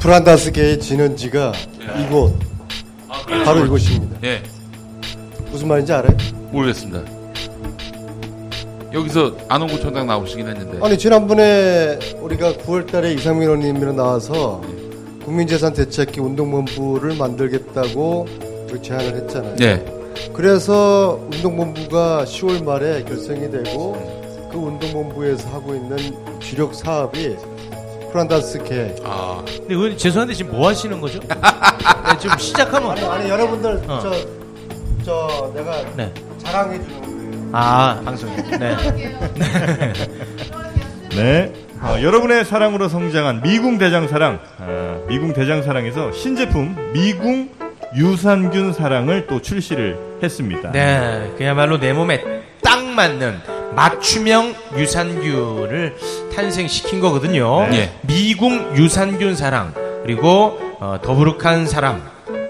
프란다스계의 진원지가 이곳 바로 이곳입니다. 예, 무슨 말인지 알아요? 모르겠습니다. 여기서 안홍구청장 나오시긴 했는데. 아니 지난번에 우리가 9월달에 이상민 의원님이랑 나와서 국민재산 대책기 운동본부를 만들겠다고 제안을 했잖아요. 예, 그래서 운동본부가 10월 말에 결성이 되고 그 운동본부에서 하고 있는 주력 사업이 프란다스계. 아, 근데 의원님 죄송한데 지금 뭐 하시는 거죠? 네, 좀 시작하면 아니, 아니 여러분들 어. 저, 저 내가 네. 자랑해 주는 거예요. 아 방송. 네. 네. 어, 여러분의 사랑으로 성장한 미궁 대장사랑, 아, 미궁 대장사랑에서 신제품 미궁 유산균 사랑을 또 출시를 했습니다. 네, 그야말로 내 몸에 딱 맞는 맞춤형 유산균을 탄생시킨 거거든요. 네. 미궁 유산균 사랑 그리고 어, 더부룩한 사람,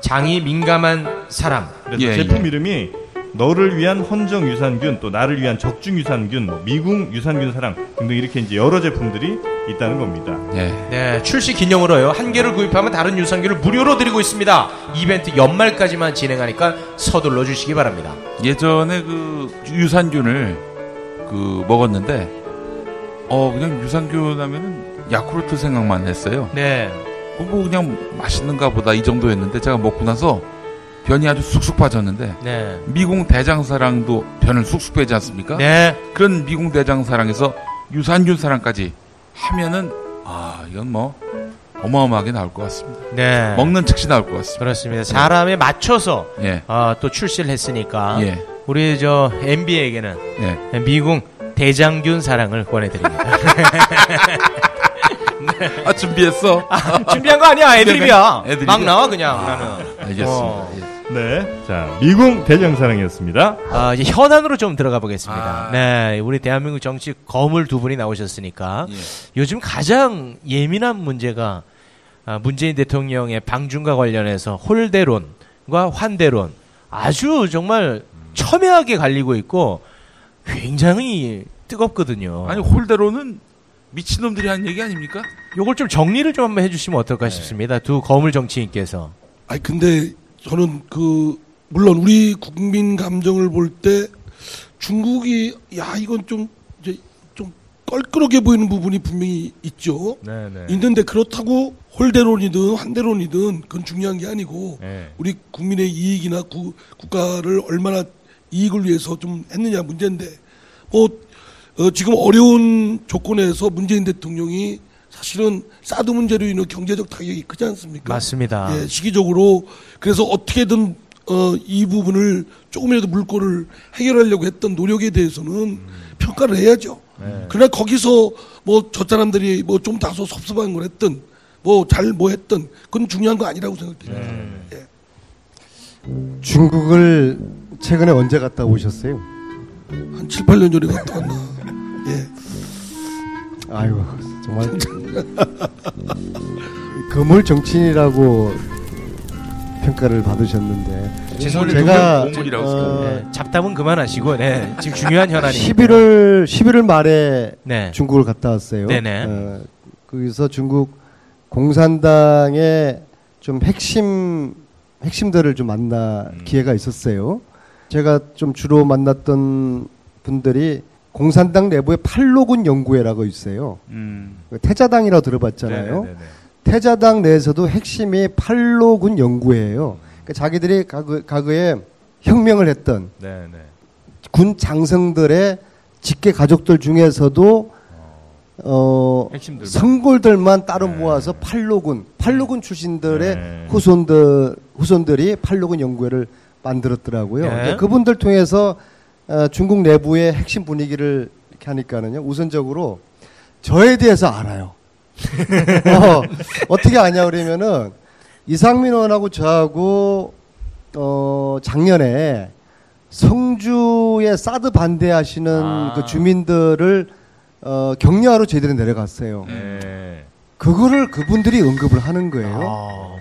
장이 민감한 사람. 예, 제품 예. 이름이 너를 위한 헌정 유산균, 또 나를 위한 적중 유산균, 뭐 미궁 유산균 사랑 등등 이렇게 이제 여러 제품들이 있다는 겁니다. 예. 네, 출시 기념으로요. 한 개를 구입하면 다른 유산균을 무료로 드리고 있습니다. 이벤트 연말까지만 진행하니까 서둘러 주시기 바랍니다. 예전에 그 유산균을 그 먹었는데 어 그냥 유산균 하면은 야쿠르트 생각만 했어요. 네. 어, 뭐 그냥 맛있는가 보다 이 정도였는데 제가 먹고 나서 변이 아주 쑥쑥 빠졌는데 네. 미궁 대장사랑도 변을 쑥쑥 빼지 않습니까? 네. 그런 미궁 대장사랑에서 유산균 사랑까지 하면은 아 이건 뭐 어마어마하게 나올 것 같습니다. 네. 먹는 즉시 나올 것 같습니다. 그렇습니다. 사람에 맞춰서 예, 아, 또 출시를 했으니까 예, 우리 저 MB에게는 예. 미궁 대장균 사랑을 권해드립니다. 아 준비했어. 준비한 거 아니야 애드립이야. 애드립이야? 막 나와 그냥 나는. 알겠습니다. 어. 예. 네. 자, 미궁 대장사랑이었습니다. 아, 이제 현안으로 좀 들어가 보겠습니다. 아. 네, 우리 대한민국 정치 거물 두 분이 나오셨으니까 예. 요즘 가장 예민한 문제가 아, 문재인 대통령의 방중과 관련해서 홀대론과 환대론 아주 정말 첨예하게 갈리고 있고 굉장히 뜨겁거든요. 아니 홀대로는 미친놈들이 한 얘기 아닙니까? 요걸 좀 정리를 좀 한번 해주시면 어떨까 싶습니다. 두 거물 정치인께서. 아니 근데 저는 그 물론 우리 국민 감정을 볼 때 중국이 야 이건 좀 이제 좀 껄끄럽게 보이는 부분이 분명히 있죠. 네, 네. 있는데 그렇다고 홀대론이든 환대론이든 그건 중요한 게 아니고 네. 우리 국민의 이익이나 구, 국가를 얼마나 이익을 위해서 좀 했느냐 문제인데 뭐 어, 지금 어려운 조건에서 문재인 대통령이 사실은 사드 문제로 인해 경제적 타격이 크지 않습니까? 맞습니다. 예, 시기적으로 그래서 어떻게든 어, 이 부분을 조금이라도 물꼬를 해결하려고 했던 노력에 대해서는 평가를 해야죠. 그러나 거기서 뭐 저 사람들이 뭐 좀 다소 섭섭한 걸 했든 뭐 잘뭐 했든 그건 중요한 거 아니라고 생각됩니다. 예. 중국을 최근에 언제 갔다 오셨어요? 한 7, 8년 전에 갔다 왔나. 예. 아이고 정말 거물 정치인이라고 평가를 받으셨는데 죄송합니다. 제가 공물이라고 어, 네, 잡담은 그만하시고, 네, 지금 중요한 현안이. 11월 11월 말에 네. 중국을 갔다 왔어요. 네네. 어, 거기서 중국 공산당의 좀 핵심 핵심들을 좀 만나 기회가 있었어요. 제가 좀 주로 만났던 분들이 공산당 내부에 팔로군 연구회라고 있어요. 음. 태자당이라고 들어봤잖아요. 네네네네. 태자당 내에서도 핵심이 팔로군 연구회예요. 그러니까 자기들이 과거, 과거에 혁명을 했던 네네. 군 장성들의 직계 가족들 중에서도 어 핵심들. 성골들만 따로 네. 모아서 팔로군 팔로군 출신들의 네. 후손들 후손들이 팔로군 연구회를 만들었더라고요. 네. 그러니까 그분들 통해서 어, 중국 내부의 핵심 분위기를 이렇게 하니까는요 우선적으로 저에 대해서 알아요. 어, 어떻게 아냐 그러면은 이상민 의원하고 저하고 어 작년에 성주에 사드 반대하시는 아. 그 주민들을 어 격려하러 저희들이 내려갔어요. 네. 그거를 그분들이 언급을 하는 거예요.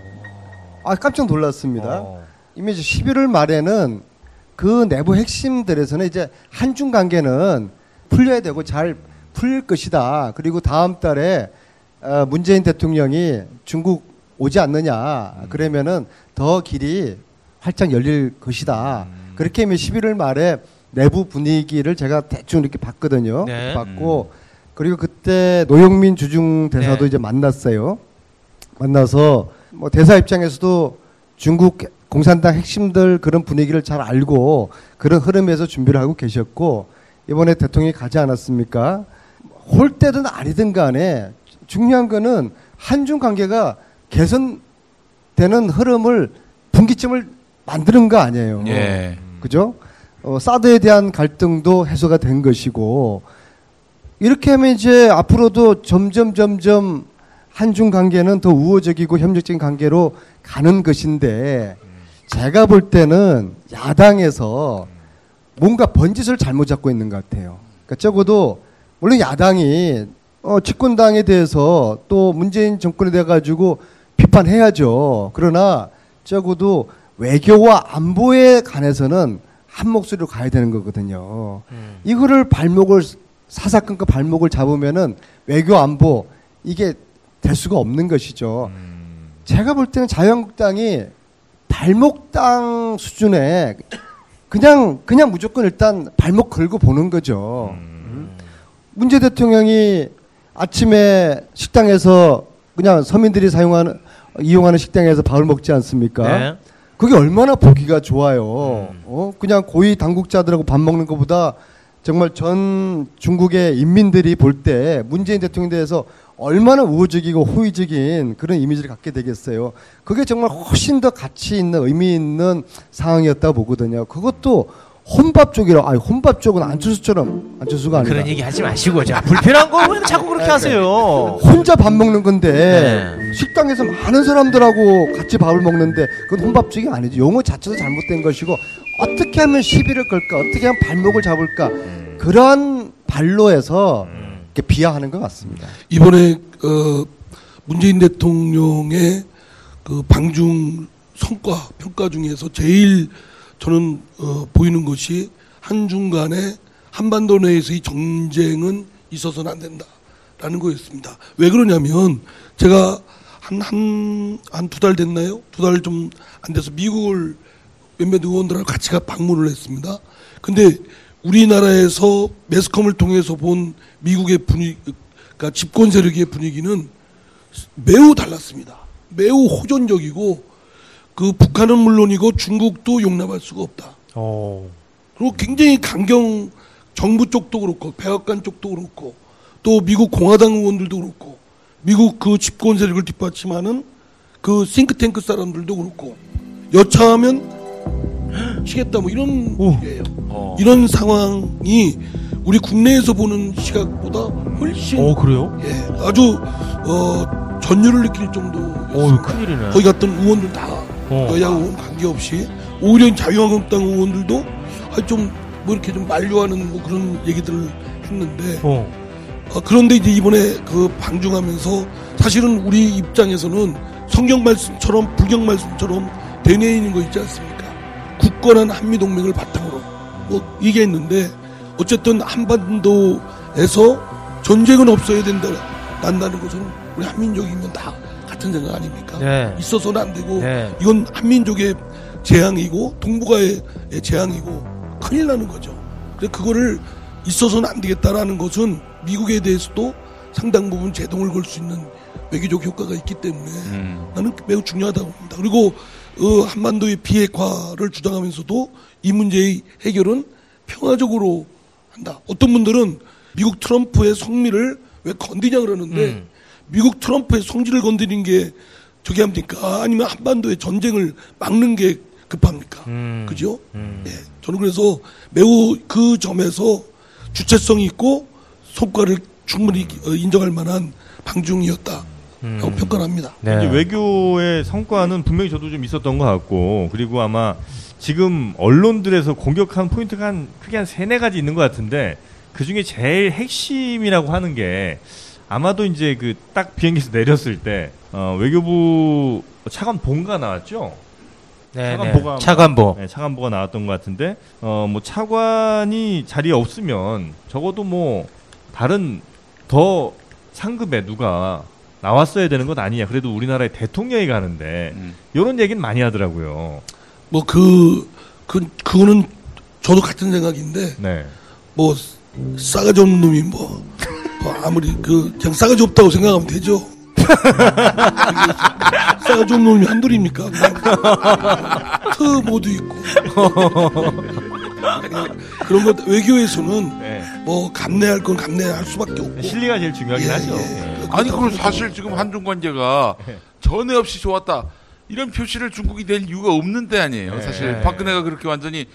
아, 아 깜짝 놀랐습니다. 어. 이미 이제 11월 말에는 그 내부 핵심들에서는 이제 한중 관계는 풀려야 되고 잘 풀릴 것이다. 그리고 다음 달에 어, 문재인 대통령이 중국 오지 않느냐. 그러면은 더 길이 활짝 열릴 것이다. 그렇게 하면 11월 말에 내부 분위기를 제가 대충 이렇게 봤거든요. 네. 봤고 그리고 그때 노영민 주중 대사도 네. 이제 만났어요. 만나서 뭐 대사 입장에서도 중국 공산당 핵심들 그런 분위기를 잘 알고 그런 흐름에서 준비를 하고 계셨고 이번에 대통령이 가지 않았습니까? 홀 때든 아니든 간에 중요한 거는 한중 관계가 개선되는 흐름을 분기점을 만드는 거 아니에요. 예. 그죠? 어, 사드에 대한 갈등도 해소가 된 것이고 이렇게 하면 이제 앞으로도 점점 점점 한중 관계는 더 우호적이고 협력적인 관계로 가는 것인데 제가 볼 때는 야당에서 뭔가 번짓을 잘못 잡고 있는 것 같아요. 그러니까 적어도 물론 야당이 어, 집권당에 대해서 또 문재인 정권에 대해 가지고 비판해야죠. 그러나 적어도 외교와 안보에 관해서는 한 목소리로 가야 되는 거거든요. 이거를 발목을 사사건건 발목을 잡으면은 외교 안보 이게 될 수가 없는 것이죠. 제가 볼 때는 자유한국당이 발목당 수준에 그냥 그냥 무조건 일단 발목 걸고 보는 거죠. 음. 문재 대통령이 아침에 식당에서 그냥 서민들이 사용하는 이용하는 식당에서 밥을 먹지 않습니까? 네. 그게 얼마나 보기가 좋아요. 어? 그냥 고위 당국자들하고 밥 먹는 것보다 정말 전 중국의 인민들이 볼 때 문재인 대통령에 대해서 얼마나 우호적이고 호의적인 그런 이미지를 갖게 되겠어요. 그게 정말 훨씬 더 가치 있는 의미 있는 상황이었다 보거든요. 그것도 혼밥 쪽이라, 아니 혼밥 쪽은 안철수처럼 안철수가 아니라 그런 얘기 하지 마시고 자 불편한 거 왜 자꾸 그렇게 하세요? 혼자 밥 먹는 건데 네. 식당에서 많은 사람들하고 같이 밥을 먹는데 그건 혼밥집이 아니죠. 용어 자체도 잘못된 것이고 어떻게 하면 시비를 걸까? 어떻게 하면 발목을 잡을까? 그러한 발로에서 이렇게 비하하는 것 같습니다. 이번에 어, 문재인 대통령의 그 방중 성과 평가 중에서 제일 저는 어, 보이는 것이 한중 간의 한반도 내에서의 정쟁은 있어서는 안 된다라는 거였습니다. 왜 그러냐면 제가 한 한 한 두 달 됐나요? 두 달 좀 안 돼서 미국을 몇몇 의원들하고 같이 가 방문을 했습니다. 근데 우리나라에서 매스컴을 통해서 본 미국의 분위기, 그러니까 집권 세력의 분위기는 매우 달랐습니다. 매우 호전적이고 그 북한은 물론이고 중국도 용납할 수가 없다. 어. 그리고 굉장히 강경 정부 쪽도 그렇고 백악관 쪽도 그렇고 또 미국 공화당 의원들도 그렇고 미국 그 집권 세력을 뒷받침하는 그 싱크탱크 사람들도 그렇고 여차하면 치겠다 뭐 이런 얘기예요. 어. 이런 상황이 우리 국내에서 보는 시각보다 훨씬 어 그래요? 예, 아주 어, 전율을 느낄 정도였습니다. 어 큰일이네. 거기 갔던 의원들 다 어. 여야 의원 관계없이 오히려 자유한국당 의원들도 아, 좀 뭐 이렇게 좀 만류하는 뭐 그런 얘기들을 했는데 어. 어, 그런데 이제 이번에 그 방중하면서 사실은 우리 입장에서는 성경 말씀처럼 불경 말씀처럼 대내에 있는 거 있지 않습니까? 굳건한 한미 동맹을 바탕으로 뭐 얘기했는데 어쨌든 한반도에서 전쟁은 없어야 된다 난다는 것은 우리 한민족이면 다 같은 생각 아닙니까? 네. 있어서는 안 되고 네. 이건 한민족의 재앙이고 동북아의 재앙이고 큰일 나는 거죠. 그래서 그거를 있어서는 안 되겠다라는 것은 미국에 대해서도 상당 부분 제동을 걸 수 있는 외교적 효과가 있기 때문에 음. 나는 매우 중요하다고 봅니다. 그리고 어, 한반도의 비핵화를 주장하면서도 이 문제의 해결은 평화적으로 한다. 어떤 분들은 미국 트럼프의 성미를 왜 건드냐 그러는데 음. 미국 트럼프의 성질을 건드리는 게 저게 합니까? 아니면 한반도의 전쟁을 막는 게 급합니까? 음. 그죠? 음. 예. 저는 그래서 매우 그 점에서 주체성이 있고 성과를 충분히 어, 인정할 만한 방중이었다라고 음. 평가를 합니다. 네. 이제 외교의 성과는 분명히 저도 좀 있었던 것 같고 그리고 아마 지금 언론들에서 공격한 포인트가 한 크게 한 세네 가지 있는 것 같은데 그 중에 제일 핵심이라고 하는 게 아마도 이제 그 딱 비행기에서 내렸을 때 어, 외교부 차관 본가 나왔죠. 네, 차관보가 네. 차관보. 네, 차관보가 나왔던 것 같은데 어 뭐 차관이 자리에 없으면 적어도 뭐 다른 더 상급에 누가 나왔어야 되는 것 아니냐. 그래도 우리나라의 대통령이 가는데 음. 이런 얘기는 많이 하더라고요. 뭐 그 그 그거는 저도 같은 생각인데 네. 뭐 싸가지 없는 놈이 뭐, 뭐 아무리 그 그냥 싸가지 없다고 생각하면 되죠. 싸가지 없는 놈이 한둘입니까? 트모도 있고 그런 것 외교에서는 네. 뭐 감내할 건 감내할 수밖에 없고 실리가 제일 중요하긴 예, 하죠. 예. 예. 아니 그럼 사실 지금 한중 관계가 전에 없이 좋았다 이런 표시를 중국이 낼 이유가 없는데 아니에요. 네. 사실 박근혜가 그렇게 완전히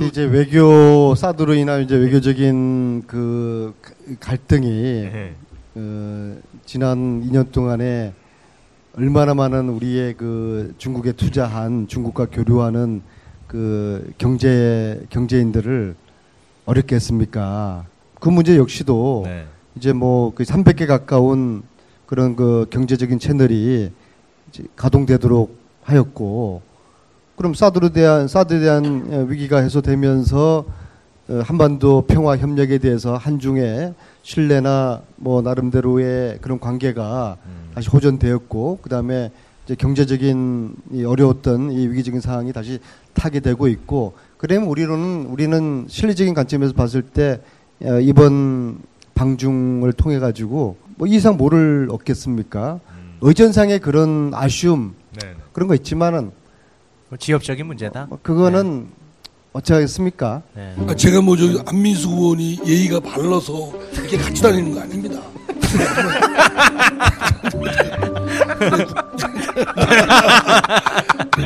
이제 외교 사드로 인한 이제 외교적인 그 갈등이 예. 어, 지난 2년 동안에 얼마나 많은 우리의 그 중국에 투자한 중국과 교류하는 그 경제 경제인들을 어렵게 했습니까? 그 문제 역시도 네. 이제 뭐 그 300개 가까운 그런 그 경제적인 채널이 이제 가동되도록 하였고 그럼 사드로 대한 사드에 대한 어, 위기가 해소되면서 어, 한반도 평화 협력에 대해서 한중의 신뢰나 뭐 나름대로의 그런 관계가 음. 다시 호전되었고 그다음에 이제 경제적인 이 어려웠던 이 위기적인 상황이 다시 타게 되고 있고 그러면 우리로는 우리는 실리적인 관점에서 봤을 때 어, 이번 방중을 통해 가지고 뭐 이상 뭐를 얻겠습니까? 음. 의전상의 그런 아쉬움 네. 네. 그런 거 있지만은 뭐 지역적인 문제다. 뭐 그거는 어쩌겠습니까? 네. 아, 제가 뭐저 안민수 의원이 예의가 발라서 이렇게 같이 다니는 거 아닙니다.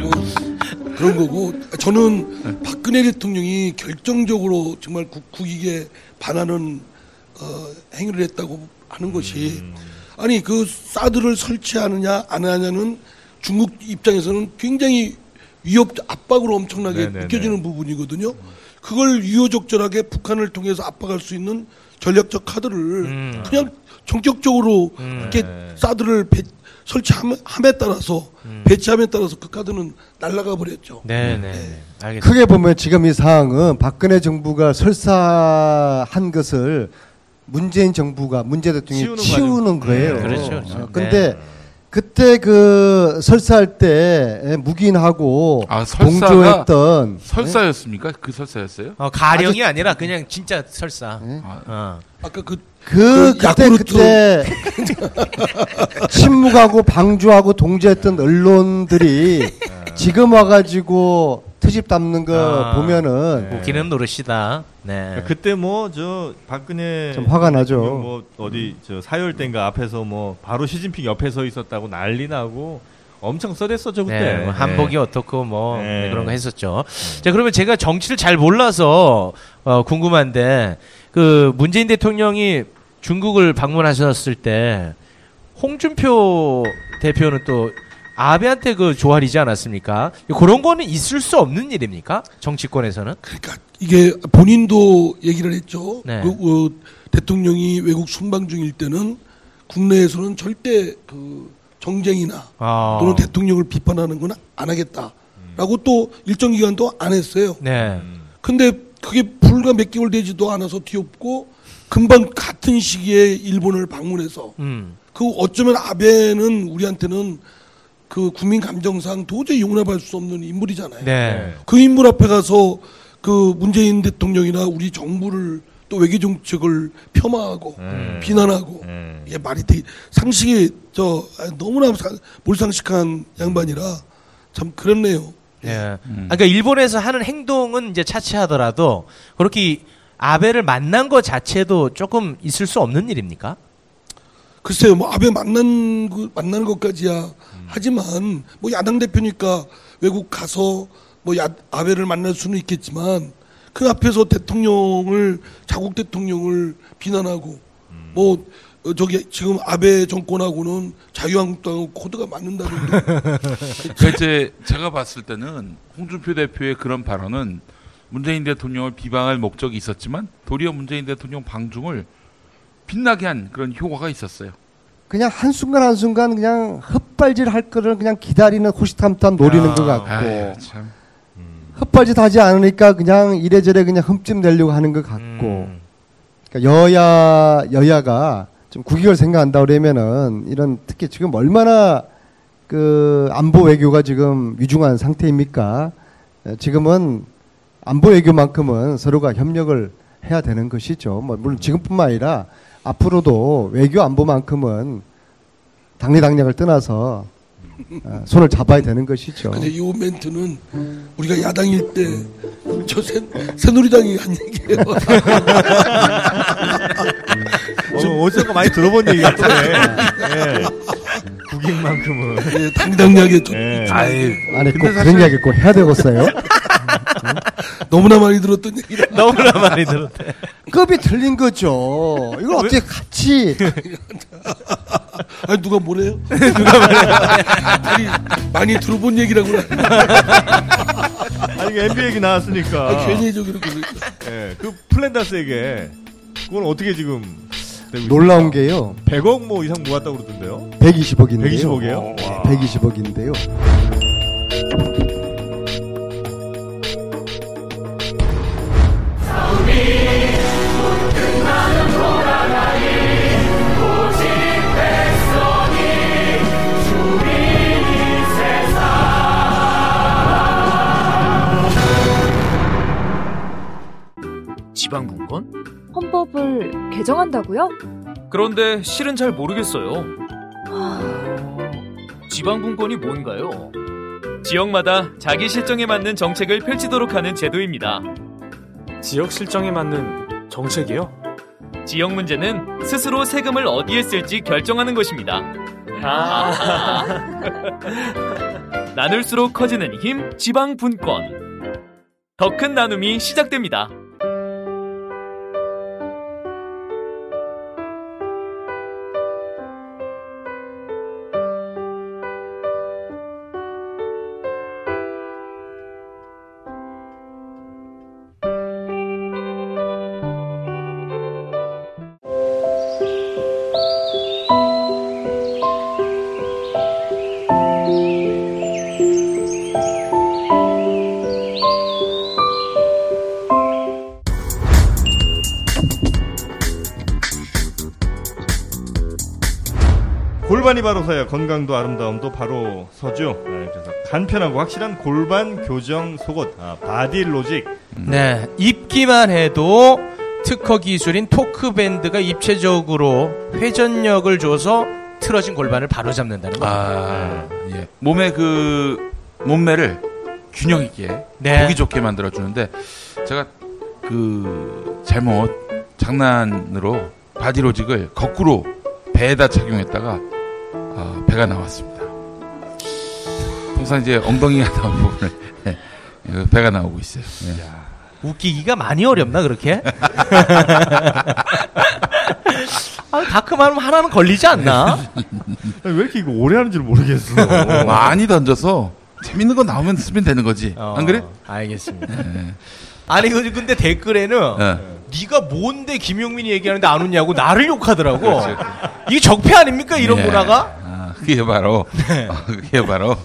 뭐 그런 거고 저는 박근혜 대통령이 결정적으로 정말 국, 국익에 반하는 어, 행위를 했다고 하는 것이 아니 그 사드를 설치하느냐 안 하느냐는 중국 입장에서는 굉장히 위협 압박으로 엄청나게 네네네. 느껴지는 부분이거든요. 그걸 유효적절하게 북한을 통해서 압박할 수 있는 전략적 카드를 음. 그냥 전격적으로 음. 이렇게 네. 사드를 배- 설치함에 따라서 배치함에 따라서 그 카드는 날아가 버렸죠. 네, 네, 네. 알겠습니다. 크게 보면 지금 이 사항은 박근혜 정부가 설사한 것을 문재인 정부가 문재 대통령이 치우는 치우는, 과정. 거예요. 네, 그렇죠, 그렇죠. 어, 근데 그때 그 설사할 때 묵인하고 아, 설사가 동조했던 설사였습니까? 그 설사였어요? 어, 가령이 아니라 그냥 진짜 설사. 네. 아, 어. 아까 그 그 그 그때. 그때 침묵하고 방조하고 동조했던 언론들이 지금 와가지고 트집 담는 거 아, 보면은 네. 웃기는 노릇이다. 네. 그러니까 그때 뭐 저 박근혜 좀 화가 나죠. 뭐 어디 저 사열 땐가 앞에서 뭐 바로 시진핑 옆에 서 있었다고 난리 나고 엄청 써댔었죠 그때. 네, 뭐 한복이 네. 어떻고 뭐 네. 네, 그런 거 했었죠. 자 그러면 제가 정치를 잘 몰라서 어, 궁금한데 그 문재인 대통령이 중국을 방문하셨을 때 홍준표 대표는 또 아베한테 그 조활이지 않았습니까? 그런 거는 있을 수 없는 일입니까? 정치권에서는? 그러니까 이게 본인도 얘기를 했죠. 네. 그, 어, 대통령이 외국 순방 중일 때는 국내에서는 절대 그 정쟁이나 아. 또는 대통령을 비판하는 건 안 하겠다라고 또 일정 기간 도안 했어요. 네. 근데 그게 불과 몇 개월 되지도 않아서 뒤엎고 금방 같은 시기에 일본을 방문해서 음. 그 어쩌면 아베는 우리한테는 그 국민 감정상 도저히 용납할 수 없는 인물이잖아요. 네. 그 인물 앞에 가서 그 문재인 대통령이나 우리 정부를 또 외교 정책을 폄하하고 음. 비난하고 음. 이게 말이 되게 상식이 저 아, 너무나 상- 몰상식한 양반이라 참 그렇네요. 예. 음. 아, 그러니까 일본에서 하는 행동은 이제 차치하더라도 그렇게 아베를 만난 것 자체도 조금 있을 수 없는 일입니까? 글쎄요, 뭐 아베 만난 그 만나는 것까지야. 하지만 뭐 야당 대표니까 외국 가서 뭐 야, 아베를 만날 수는 있겠지만 그 앞에서 대통령을 자국 대통령을 비난하고 뭐 어, 저기 지금 아베 정권하고는 자유한국당하고 코드가 맞는다는 그 이제 제가 봤을 때는 홍준표 대표의 그런 발언은 문재인 대통령을 비방할 목적이 있었지만 도리어 문재인 대통령 방중을 빛나게 한 그런 효과가 있었어요. 그냥 한순간 한순간 그냥 헛발질 할 거를 그냥 기다리는 호시탐탐 노리는 아, 것 같고 아유, 참. 헛발질 하지 않으니까 그냥 이래저래 그냥 흠집 내려고 하는 것 같고 음. 그러니까 여야 여야가 좀 국익을 생각한다 그러면은 이런 특히 지금 얼마나 그 안보 외교가 지금 위중한 상태입니까? 에, 지금은 안보 외교만큼은 서로가 협력을 해야 되는 것이죠. 뭐 물론 지금뿐만 아니라 앞으로도 외교 안보만큼은 당리당략을 떠나서 어, 손을 잡아야 되는 것이죠. 근데 이 멘트는 우리가 야당일 때 저 새누리당이 한 얘기예요. 어, 어디선가 많이 들어본 얘기 같은데. 예. 국익만큼은. 예, 당당하게 좀 예. 아이, 아니 꼭 그런 이야기 꼭 해야 되겠어요? 너무나 많이 들었던 얘기라. 너무나 많이 들었대. 급이 틀린 거죠. 이걸 어떻게 같이 아니 누가 뭐래요? 누가 뭐래요? 아니 많이 들어본 얘기라고 그래. 아니, NBA 얘기 나왔으니까. 아, 괜히 저기 이렇게 예. 그 플랜다스에게 그건 어떻게 지금 놀라운 게요. 100억 뭐 이상 모았다고 그러던데요? 120억인데요. 120억이에요? 와. 120억인데요. 지방분권? 헌법을 개정한다고요? 그런데 실은 잘 모르겠어요. 지방분권이 뭔가요? 지역마다 자기 실정에 맞는 정책을 펼치도록 하는 제도입니다. 지역 실정에 맞는 정책이요? 지역 문제는 스스로 세금을 어디에 쓸지 결정하는 것입니다. 아. 나눌수록 커지는 힘, 지방분권. 더 큰 나눔이 시작됩니다. 골반이 바로 서야 건강도 아름다움도 바로 서죠. 네, 그래서 간편하고 확실한 골반 교정 속옷 아, 바디 로직. 네, 입기만 해도 특허 기술인 토크 밴드가 입체적으로 회전력을 줘서 틀어진 골반을 바로 잡는다는 거. 아, 예. 몸의 그 몸매를 균형 있게 네. 보기 좋게 만들어 주는데 제가 그 잘못 장난으로 바디로직을 거꾸로 배에다 착용했다가 아, 배가 나왔습니다. 통상 이제 엉덩이가 나온 부분을 예, 예, 배가 나오고 있어요. 예. 웃기기가 많이 어렵나 그렇게? 아, 가끔 하면 하나는 걸리지 않나? 왜 이렇게 이거 오래 하는지 를 모르겠어. 많이 던져서 재밌는 거 나오면 쓰면 되는 거지. 어, 안 그래? 알겠습니다. 예. 아니 그- 근데 댓글에는 예. 네가 뭔데 김용민이 얘기하는데 안 웃냐고 나를 욕하더라고. 그렇죠. 이게 적폐 아닙니까 이런 예. 문화가? 아, 그게 바로 어, 그게 바로 어,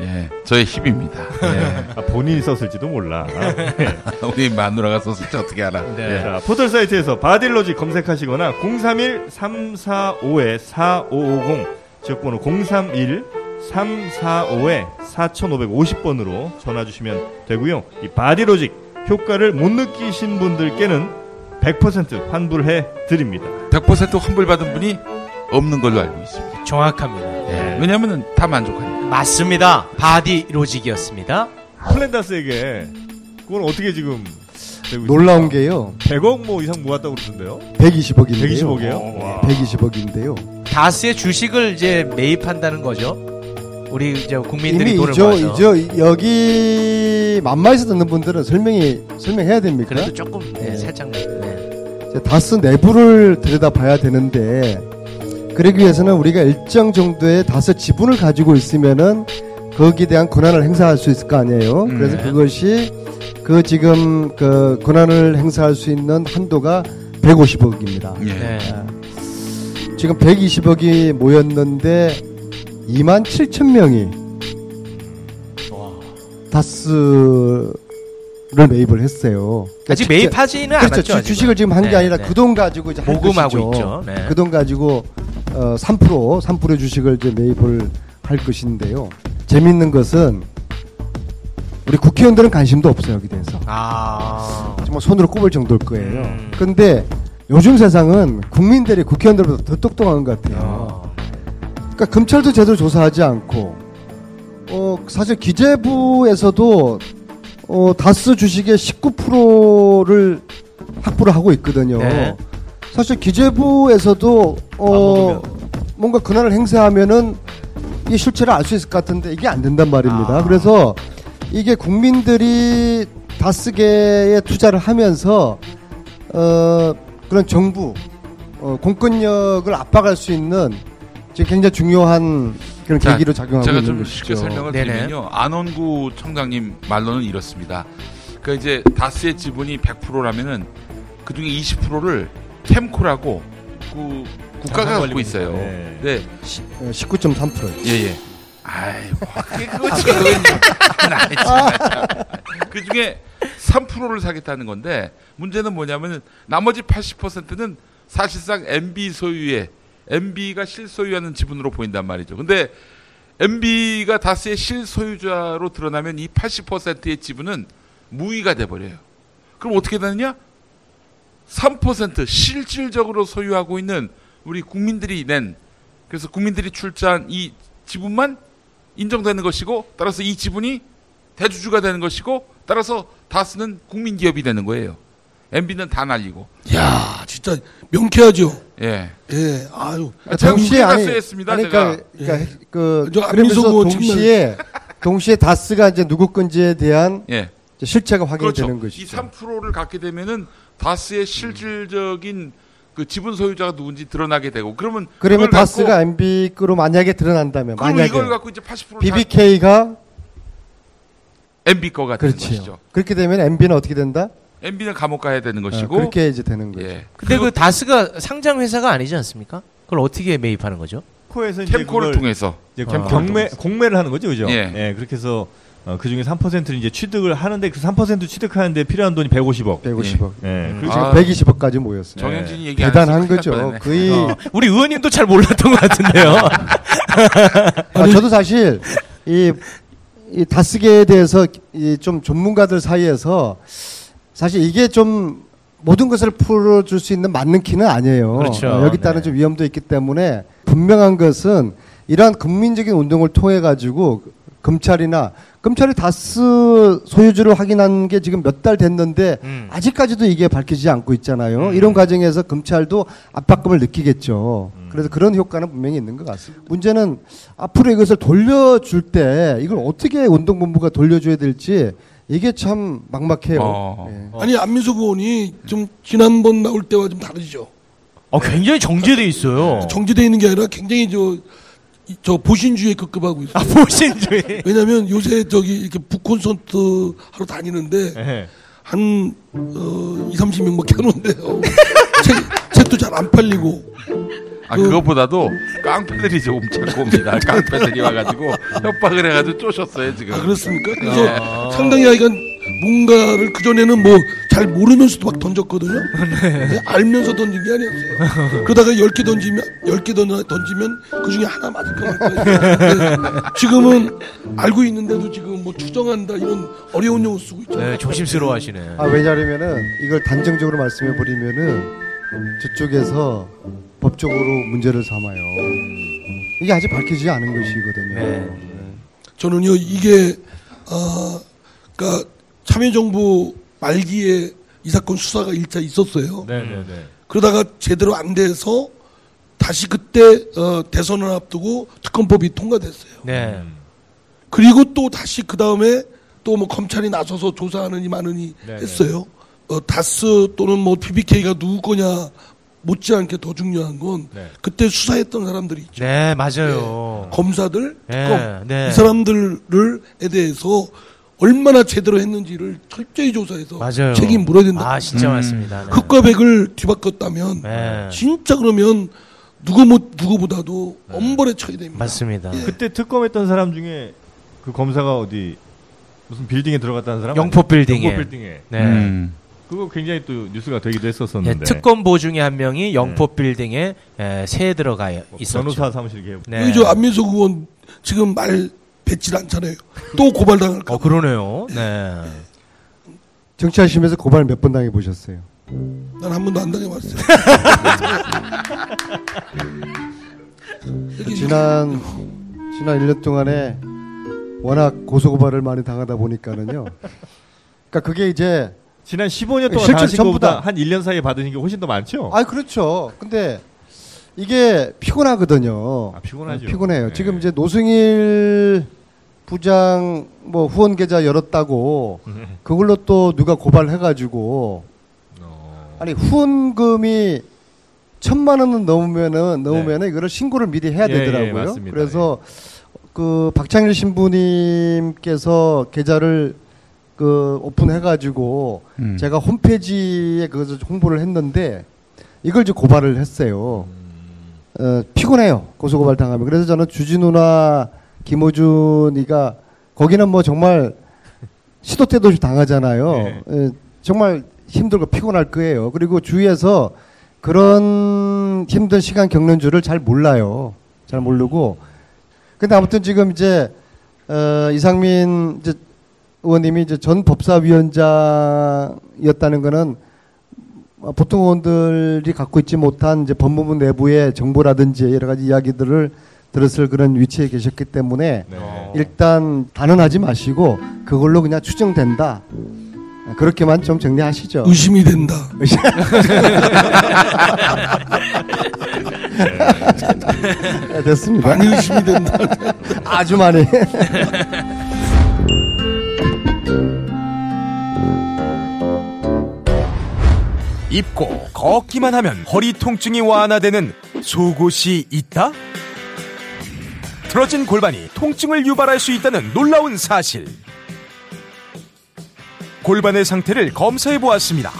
예 저의 힘입니다. 예. 아, 본인이 썼을지도 몰라. 우리 마누라가 썼을지 어떻게 알아? 네. 예. 자, 포털 사이트에서 바딜로직 검색하시거나 031-345-4550 지역번호 031-345-4550번으로 전화 주시면 되고요. 이 바디로직 효과를 못 느끼신 분들께는 100% 환불해 드립니다. 100% 환불 받은 분이 없는 걸로 알고 있습니다. 정확합니다. 예. 왜냐하면 다 만족하니까. 맞습니다. 바디 로직이었습니다. 플랜다스의 계 그건 어떻게 지금 되고 놀라운 있습니까? 게요. 100억 뭐 이상 모았다고 그러던데요? 120억인데요. 120억이에요? 와. 120억인데요. 다스의 주식을 이제 매입한다는 거죠. 우리 이제 국민들이 이미 돈을 저, 모아서. 저 여기 만마에서 듣는 분들은 설명이 설명해야 됩니까? 그래도 조금 네, 네. 살짝 네. 이제 다스 내부를 들여다봐야 되는데 그러기 위해서는 우리가 일정 정도의 다스 지분을 가지고 있으면은 거기에 대한 권한을 행사할 수 있을 거 아니에요. 음, 그래서 네. 그것이 그 지금 그 권한을 행사할 수 있는 한도가 150억입니다. 예. 네. 지금 120억이 모였는데 2만 7천 명이 다스 매입을 했어요. 그러니까 아직 직접- 매입하지는 그렇죠. 않았죠. 주- 아직은. 주식을 지금 한게 네, 아니라 네. 그돈 가지고 이제 할 모금하고. 있죠. 네. 그돈 가지고 어, 3% 3% 주식을 이제 매입을 할 것인데요. 재밌는 것은 우리 국회의원들은 관심도 없어요 여기 대해서. 아. 정말 손으로 꼽을 정도일 거예요. 음. 근데 요즘 세상은 국민들이 국회의원들보다 더 똑똑한 것 같아요. 어. 그러니까 검찰도 제대로 조사하지 않고 어 사실 기재부에서도 어 다스 주식의 19%를 확보를 하고 있거든요. 네. 사실 기재부에서도 어 뭔가 권한을 행사하면은 이 실체를 알 수 있을 것 같은데 이게 안 된단 말입니다. 아. 그래서 이게 국민들이 다스계에 투자를 하면서 어 그런 정부 어 공권력을 압박할 수 있는 지금 굉장히 중요한 그런 자, 계기로 작용하고 제가 있는 좀 것이죠. 쉽게 설명을 네네. 드리면요. 안원구 청장님 말로는 이렇습니다. 그러니까 이제 다스의 지분이 100%라면은 그 중에 20%를 캠코라고 그 국가가 갖고 있어요. 네. 네. 어, 19.3%. 예, 예. 아이, 뭐, 그게 그거 지금. 정말. 그 중에 3%를 사겠다는 건데, 문제는 뭐냐면, 나머지 80%는 사실상 MB 소유의, MB가 실소유하는 지분으로 보인단 말이죠. 근데, MB가 다스의 실소유자로 드러나면 이 80%의 지분은 무의가 돼 버려요. 그럼 어떻게 되느냐? 3% 실질적으로 소유하고 있는 우리 국민들이 낸 그래서 국민들이 출자한 이 지분만 인정되는 것이고 따라서 이 지분이 대주주가 되는 것이고 따라서 다스는 국민 기업이 되는 거예요. MB는 다 날리고. 야 진짜 명쾌하죠. 예. 예, 아유. 제가 동시에 아니, 쓰였습니다. 아니, 제가. 그러니까, 그러니까 그저 그러면서 동시에 동시에 다스가 이제 누구 건지에 대한 예. 이제 실체가 확인되는 그렇죠. 이 것이죠. 3%를 갖게 되면은 다스의 실질적인 그 지분 소유자가 누군지 드러나게 되고 그러면 그러면 다스가 갖고, MB 거로 만약에 드러난다면 만약에 이걸 갖고 이제 80%를 BBK가 MB 거가 되는 그렇지요. 것이죠. 그렇게 되면 MB는 어떻게 된다? MB는 감옥 가야 되는 어, 것이고 그렇게 이제 되는 거죠. 예. 근데 그 다스가 상장 회사가 아니지 않습니까? 그걸 어떻게 매입하는 거죠? 코에서 캠코를 통해서 이제 아. 경매 공매를 하는 거죠, 그죠? 예. 그렇게 해서 어, 그 중에 3%를 이제 취득을 하는데 그 3% 취득하는데 필요한 돈이 150억. 150억. 예. 음. 그리고 지금 아. 120억까지 모였어요. 정현진이 얘기 안 대단한 거죠. 거의 어, 우리 의원님도 잘 몰랐던 것 같은데요. 아, 저도 사실 이, 이 다스계에 대해서 이 좀 전문가들 사이에서 사실 이게 좀 모든 것을 풀어줄 수 있는 맞는 키는 아니에요. 그렇죠. 어, 여기 따른 네. 좀 위험도 있기 때문에 분명한 것은 이러한 국민적인 운동을 통해 가지고 검찰이나 검찰이 다스 소유주를 확인한 게 지금 몇 달 됐는데 음. 아직까지도 이게 밝혀지지 않고 있잖아요. 음. 이런 과정에서 검찰도 압박감을 느끼겠죠. 음. 그래서 그런 효과는 분명히 있는 것 같습니다. 문제는 앞으로 이것을 돌려줄 때 이걸 어떻게 운동본부가 돌려줘야 될지 이게 참 막막해요. 어. 예. 아니 안민석 의원이 좀 지난번 나올 때와 좀 다르죠. 어, 굉장히 정제돼 있어요. 정지돼 있는 게 아니라 굉장히 저, 이- 저 보신주의에 급급하고 있어요. 아, 보신주의. 왜냐면 요새 저기 이렇게 북 콘서트 하러 다니는데 예. 한 어, 2, 30명밖에 안 온대요. 책, 책도 잘 안 팔리고. 아 그- 그것보다도 깡패들이 조금 찾고 옵니다. 깡패들이 와가지고 협박을 해가지고 쪼셨어요 지금. 아, 그렇습니까? 그래서 네. 상당히 하여간 뭔가를 그전에는 뭐 잘 모르면서도 막 던졌거든요. 네, 알면서 던진 게 아니었어요. 그러다가 10개 던지면, 10개 던, 던지면 그 중에 하나 맞을 거 같아요. 지금은 알고 있는데도 지금 뭐 추정한다 이런 어려운 용어 쓰고 있잖아요. 네, 조심스러워 하시네. 아, 왜냐하면은 이걸 단정적으로 말씀해 버리면은 저쪽에서 법적으로 문제를 삼아요. 이게 아직 밝혀지지 않은 것이거든요. 네. 저는요 이게 어 그러니까 참여정부 말기에 이 사건 수사가 일차 있었어요. 네, 네, 네. 그러다가 제대로 안 돼서 다시 그때 어, 대선을 앞두고 특검법이 통과됐어요. 네. 그리고 또 다시 그 다음에 또 뭐 검찰이 나서서 조사하느니 마느니 네, 했어요. 어, 다스 또는 뭐 BBK가 누구 거냐 못지않게 더 중요한 건 네. 그때 수사했던 사람들이 있죠. 네, 맞아요. 검사들, 네, 특검 네. 이 사람들을에 대해서 얼마나 제대로 했는지를 철저히 조사해서 맞아요. 책임 물어야 된다. 아, 진짜 맞습니다. 네. 흑과 백을 뒤바꿨다면 네. 진짜 그러면 누구 못 누구보다도 엄벌에 처해야 됩니다. 맞습니다. 예. 그때 특검했던 사람 중에 그 검사가 어디 무슨 빌딩에 들어갔다는 사람? 영포 빌딩에. 영포 빌딩에. 네. 음. 그거 굉장히 또 뉴스가 되기도 예, 했었었는데. 특검보 중에 한 명이 영포 빌딩에 에, 새에 들어가 있었죠. 변호사 사무실 개업. 네. 여기 저 안민석 의원 지금 말 뱉질 않잖아요. 또 고발당할까. 어 그러네요. 네. 정치하시면서 고발 몇 번 당해 보셨어요? 난 한 번도 안 당해봤어요. 지난 지난 1년 동안에 워낙 고소 고발을 많이 당하다 보니까는요. 그러니까 그게 이제 지난 15년 동안 실제로 하신 전부 것보다 다. 한 1년 사이에 받으신 게 훨씬 더 많죠? 아 그렇죠. 근데 이게 피곤하거든요. 아, 피곤하죠. 피곤해요. 네. 지금 이제 노승일 부장 뭐 후원 계좌 열었다고 네. 그걸로 또 누가 고발해가지고 어. 아니 후원금이 천만 원은 넘으면은 넘으면은 이거를 신고를 미리 해야 네. 예, 예, 되더라고요. 맞습니다. 그래서 그 박창일 신부님께서 계좌를 그 오픈해가지고 음. 제가 홈페이지에 그것을 홍보를 했는데 이걸 이제 고발을 했어요. 어, 피곤해요. 고소고발 당하면. 그래서 저는 주진우나 김호준이가 거기는 뭐 정말 시도 때도 당하잖아요. 네. 예, 정말 힘들고 피곤할 거예요. 그리고 주위에서 그런 힘든 시간 겪는 줄을 잘 몰라요. 잘 모르고. 근데 아무튼 지금 이제 어, 이상민 이제 의원님이 이제 전 법사위원장이었다는 거는 어, 보통 의원들이 갖고 있지 못한 이제 법무부 내부의 정보라든지 여러 가지 이야기들을 들었을 그런 위치에 계셨기 때문에 네. 일단 단언하지 마시고 그걸로 그냥 추정된다. 그렇게만 좀 정리하시죠. 의심이 된다. 네, 됐습니다. 많이 의심이 된다. 아주 많이. 입고 걷기만 하면 허리 통증이 완화되는 속옷이 있다? 틀어진 골반이 통증을 유발할 수 있다는 놀라운 사실. 골반의 상태를 검사해 보았습니다.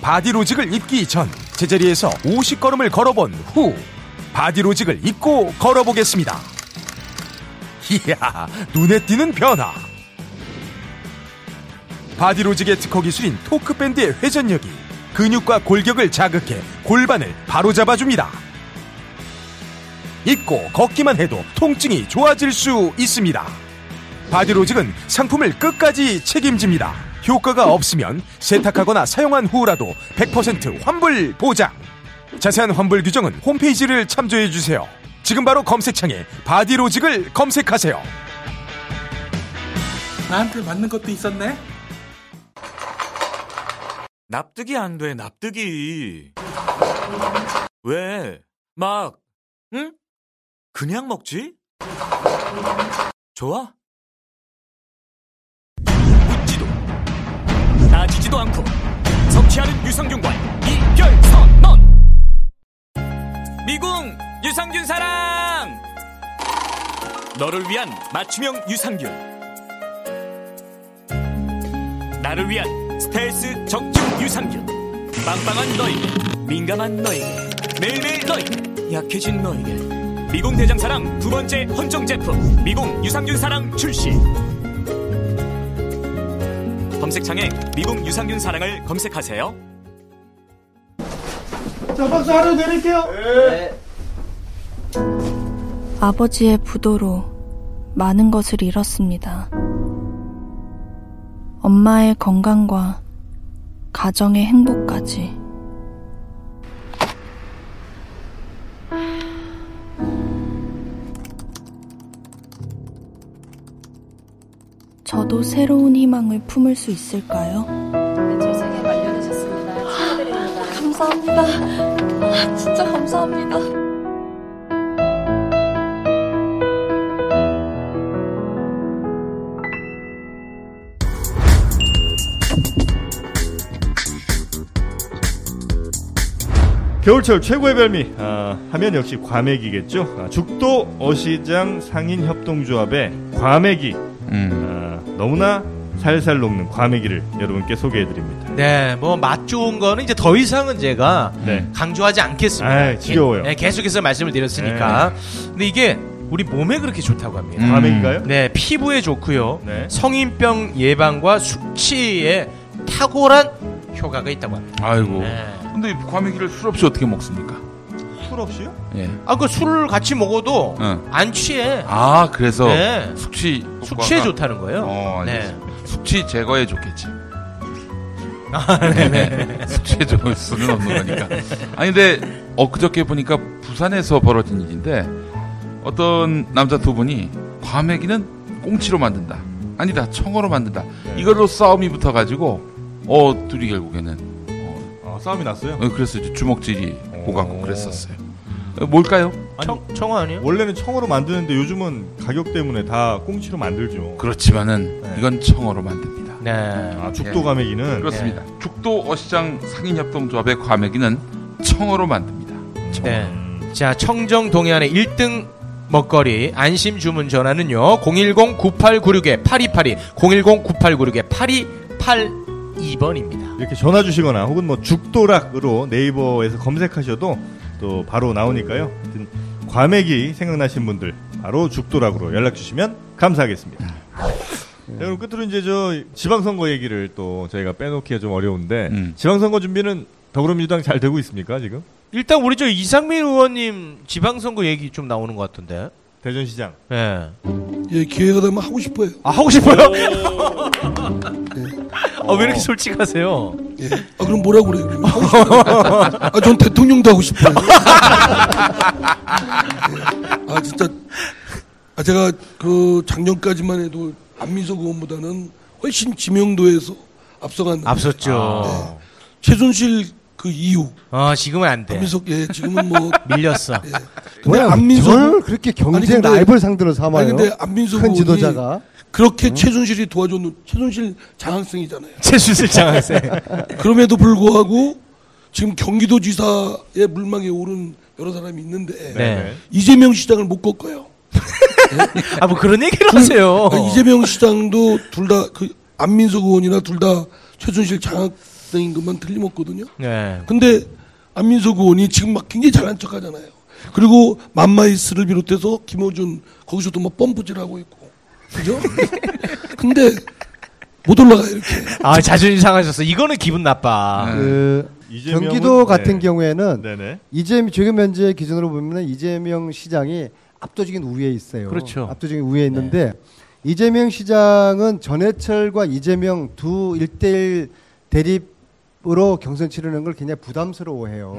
바디로직을 입기 전 제자리에서 50걸음을 걸어본 후 바디로직을 입고 걸어보겠습니다. 이야, 눈에 띄는 변화. 바디로직의 특허 기술인 토크밴드의 회전력이 근육과 골격을 자극해 골반을 바로잡아줍니다. 입고 걷기만 해도 통증이 좋아질 수 있습니다. 바디로직은 상품을 끝까지 책임집니다. 효과가 없으면 세탁하거나 사용한 후라도 100% 환불 보장. 자세한 환불 규정은 홈페이지를 참조해 주세요. 지금 바로 검색창에 바디로직을 검색하세요. 나한테 맞는 것도 있었네? 납득이 안 돼, 납득이. 왜? 막, 응? 그냥 먹지? 좋아? 묻지도, 따지지도 않고, 섭취하는 유산균과 이결선넌! 미궁 유산균 사랑! 너를 위한 맞춤형 유산균. 나를 위한 스텔스 적중 유산균 빵빵한 너에게 민감한 너에게 매일매일 너에게 약해진 너에게 미궁 대장사랑 두 번째 헌정 제품 미궁 유산균 사랑 출시 검색창에 미궁 유산균 사랑을 검색하세요 자, 박수 하루 내릴게요. 아버지의 부도로 많은 것을 잃었습니다. 엄마의 건강과 가정의 행복까지. 저도 새로운 희망을 품을 수 있을까요? 출생에 완료되셨습니다. 축하드립니다. 감사합니다. 아, 진짜 감사합니다. 겨울철 최고의 별미 아, 하면 역시 과메기겠죠. 아, 죽도 어시장 상인 협동조합의 과메기 아, 너무나 살살 녹는 과메기를 여러분께 소개해드립니다. 네, 뭐 맛 좋은 거는 이제 더 이상은 제가 네. 강조하지 않겠습니다. 아이, 지겨워요. 네, 계속해서 말씀을 드렸으니까. 근데 이게 우리 몸에 그렇게 좋다고 합니다. 음. 과메기가요? 네, 피부에 좋고요. 네. 성인병 예방과 숙취에 탁월한 효과가 있다고 합니다. 아이고. 네. 근데 과메기를 술 없이 어떻게 먹습니까? 술 없이요? 예. 아, 그 술을 같이 먹어도 응. 안 취해. 아, 그래서 네. 숙취 숙취에 좋다는 거예요. 어, 네. 숙취 제거에 좋겠지. 아, 네네. 숙취에 좋을 수는 없는 거니까. 아니 근데 엊그저께 보니까 부산에서 벌어진 일인데 어떤 남자 두 분이 과메기는 꽁치로 만든다. 아니다 청어로 만든다. 이걸로 싸움이 붙어가지고 어 둘이 결국에는 아, 싸움이 났어요? 어, 그래서 이제 주먹질이 오가고 그랬었어요. 어, 뭘까요? 청, 청어 아니에요? 원래는 청어로 만드는데 요즘은 가격 때문에 다 꽁치로 만들죠. 그렇지만은 네. 이건 청어로 만듭니다. 네. 아, 죽도 과메기는 그렇습니다. 죽도 어시장 상인협동조합의 과메기는 청어로 만듭니다. 네. 자, 청정 동해안의 1등 먹거리 안심 주문 전화는요. 010-9896-8282, 010-9896-8282 번입니다. 이렇게 전화 주시거나 혹은 뭐 죽도락으로 네이버에서 검색하셔도 또 바로 나오니까요. 하여튼 과메기 생각나신 분들 바로 죽도락으로 연락 주시면 감사하겠습니다. 자, 그럼 끝으로 이제 저 지방선거 얘기를 또 저희가 빼놓기가 좀 어려운데 음. 지방선거 준비는 더불어민주당 잘 되고 있습니까 지금? 일단 우리 저 이상민 의원님 지방선거 얘기 좀 나오는 것 같던데. 대전시장. 네. 예, 기회가 되면 하고 싶어요. 아, 하고 싶어요? 아, 왜 이렇게 솔직하세요? 예. 아, 그럼 뭐라고 그래요? 그러면 하고 싶어요. 아, 전 대통령도 하고 싶어요. 예. 아, 진짜. 아, 제가 그 작년까지만 해도 안민석 의원보다는 훨씬 지명도에서 앞서간. 앞섰죠. 최순실 그 이후. 어, 지금은 안 돼. 안민석, 예, 지금은 뭐. 밀렸어. 예. 근데 안민석. 그렇게 경쟁 아니, 근데- 라이벌 상대로 삼아요. 아니, 근데 안민석 큰 의원이 지도자가. 그렇게 최순실이 도와줬는 최순실 장학생이잖아요. 최순실 장학생. 그럼에도 불구하고 지금 경기도지사의 물망에 오른 여러 사람이 있는데 네. 이재명 시장을 못 꺾어요. 아, 뭐 그런 얘기를 하세요. 아, 이재명 시장도 둘 다 그 안민석 의원이나 둘 다 최순실 장학 생인 것만 틀림없거든요. 네. 근데 안민석 의원이 지금 막 굉장히 잘난 척 하잖아요. 그리고 맘마이스를 비롯해서 김어준 거기서도 막 펌프질하고 있고. 그죠? 근데 못 올라가요, 이렇게. 아, 자존심 상하셨어. 이거는 기분 나빠. 그 이재명은- 경기도 같은 네. 경우에는 네네. 이재명 지금 현재 기준으로 보면 이재명 시장이 압도적인 우위에 있어요. 그렇죠. 압도적인 우위에 있는데 이재명 시장은 전해철과 이재명 두 일대일 대립 으로 경선 치르는 걸 굉장히 부담스러워해요.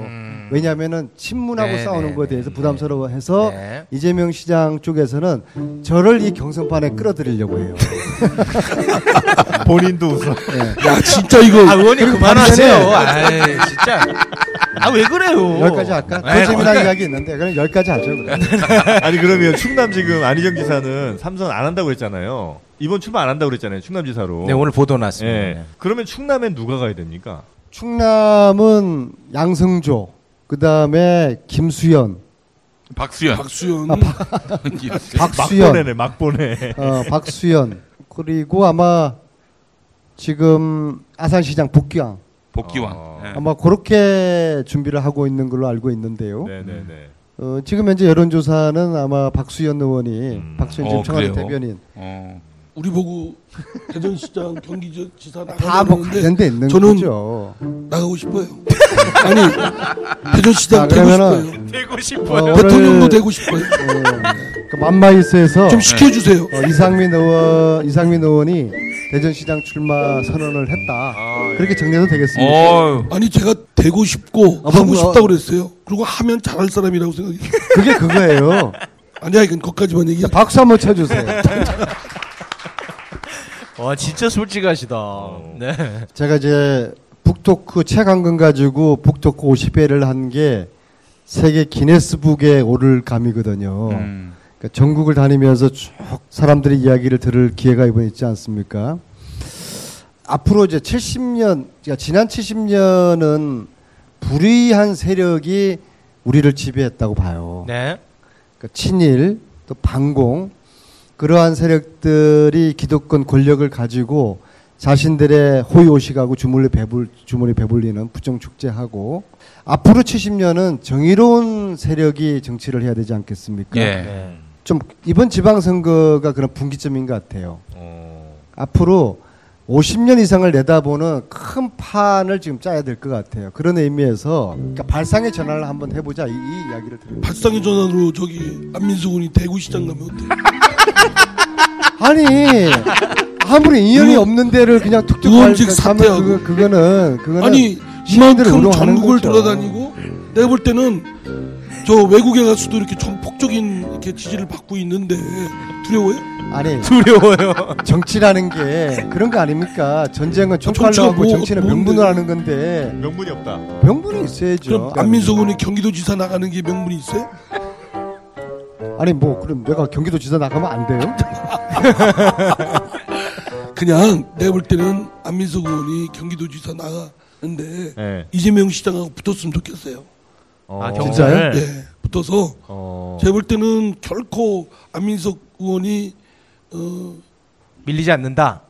왜냐하면은 친문하고 음. 네, 싸우는 네, 거에 대해서 부담스러워해서 네. 이재명 시장 쪽에서는 저를 이 경선판에 끌어들이려고 해요. 본인도 웃어. 야, 진짜 이거. 아, 의원님 그럼 그만하세요. 아이, 진짜. 아, 왜 그래요? 여기까지 할까? 더 재미난 그러니까- 이야기 있는데 그럼 여기까지 하죠. 그럼. 아니 그러면 충남 지금 안희정 지사는 삼선 안 한다고 그랬잖아요. 이번 출마 안 한다고 그랬잖아요. 충남지사로. 네, 오늘 보도 났습니다. 예. 네. 그러면 충남엔 누가 가야 됩니까? 충남은 양승조, 그 다음에 김수현, 박수현. 박수현. 아, 박수현, 막보내네, 막보내. 어, 박수현, 그리고 아마 지금 아산시장 복귀왕 복귀왕. 어. 예. 아마 그렇게 준비를 하고 있는 걸로 알고 있는데요. 네네네. 어, 지금 현재 여론조사는 아마 박수현 의원이 음. 박수현 어, 지금 청와대 그래요? 대변인 어. 우리 보고 대전시장 경기지사 다뭐 나가는데 관련돼 있는 저는 거죠. 나가고 싶어요. 아니 대전시장 자, 되고 싶어요. 되고 어, 싶어요. 대통령도 오늘 되고 싶어요. 그 맘마이스에서 좀 시켜주세요. 어, 이상민 의원 이상민 의원이 대전시장 출마 선언을 했다. 그렇게 정리해도 되겠습니까? 어휴. 아니 제가 되고 싶고 아, 하고 뭐, 싶다 고 그랬어요. 그리고 하면 잘할 사람이라고 생각해요. 그게 그거예요. 아니야 이건 거기까지만 얘기해. 박수 한번 쳐주세요. 와, 진짜 솔직하시다. 네. 제가 이제 북토크 권 가지고 북토크 50회를 한 게 세계 기네스북에 오를 감이거든요. 음. 그러니까 전국을 다니면서 쭉 사람들의 이야기를 들을 기회가 이번에 있지 않습니까? 앞으로 이제 70년, 그러니까 지난 70년은 불의한 세력이 우리를 지배했다고 봐요. 네. 그러니까 친일 또 반공 그러한 세력들이 기득권 권력을 가지고 자신들의 호의호식하고 주물리 배불 주머니 배불리는 부정 축제하고 앞으로 70년은 정의로운 세력이 정치를 해야 되지 않겠습니까? 예. 네. 좀 이번 지방선거가 그런 분기점인 것 같아요. 어. 앞으로 50년 이상을 내다보는 큰 판을 지금 짜야 될 것 같아요. 그런 의미에서 그러니까 발상의 전환을 한번 해보자 이, 이 이야기를 드립니다. 발상의 전환으로 저기 안민석 군이 대구시장 가면 어때? 아니 아무리 인연이 없는 데를 그냥 툭툭 의원직 갈- 사퇴하고. 그거, 그거는 그거는 아니 이만큼 전국을 거죠. 돌아다니고 내가 볼 때는 저 외국에 가서도 이렇게 전폭적인 이렇게 지지를 받고 있는데 두려워요? 아니 두려워요. 정치라는 게 그런 거 아닙니까? 전쟁은 총칼로 정치가 하고 뭐- 정치는? 명분으로 하는 건데 명분이 없다. 명분이 있어야죠. 그럼 안민석 군이 경기도지사 나가는 게 명분이 있어요? 아니 뭐 그럼 내가 경기도지사 나가면 안 돼요? 그냥 내가 볼 때는 안민석 의원이 경기도지사 나가는데 네. 이재명 시장하고 붙었으면 좋겠어요. 어. 아, 진짜요? 네, 붙어서 어. 제가 볼 때는 결코 안민석 의원이 어 밀리지 않는다.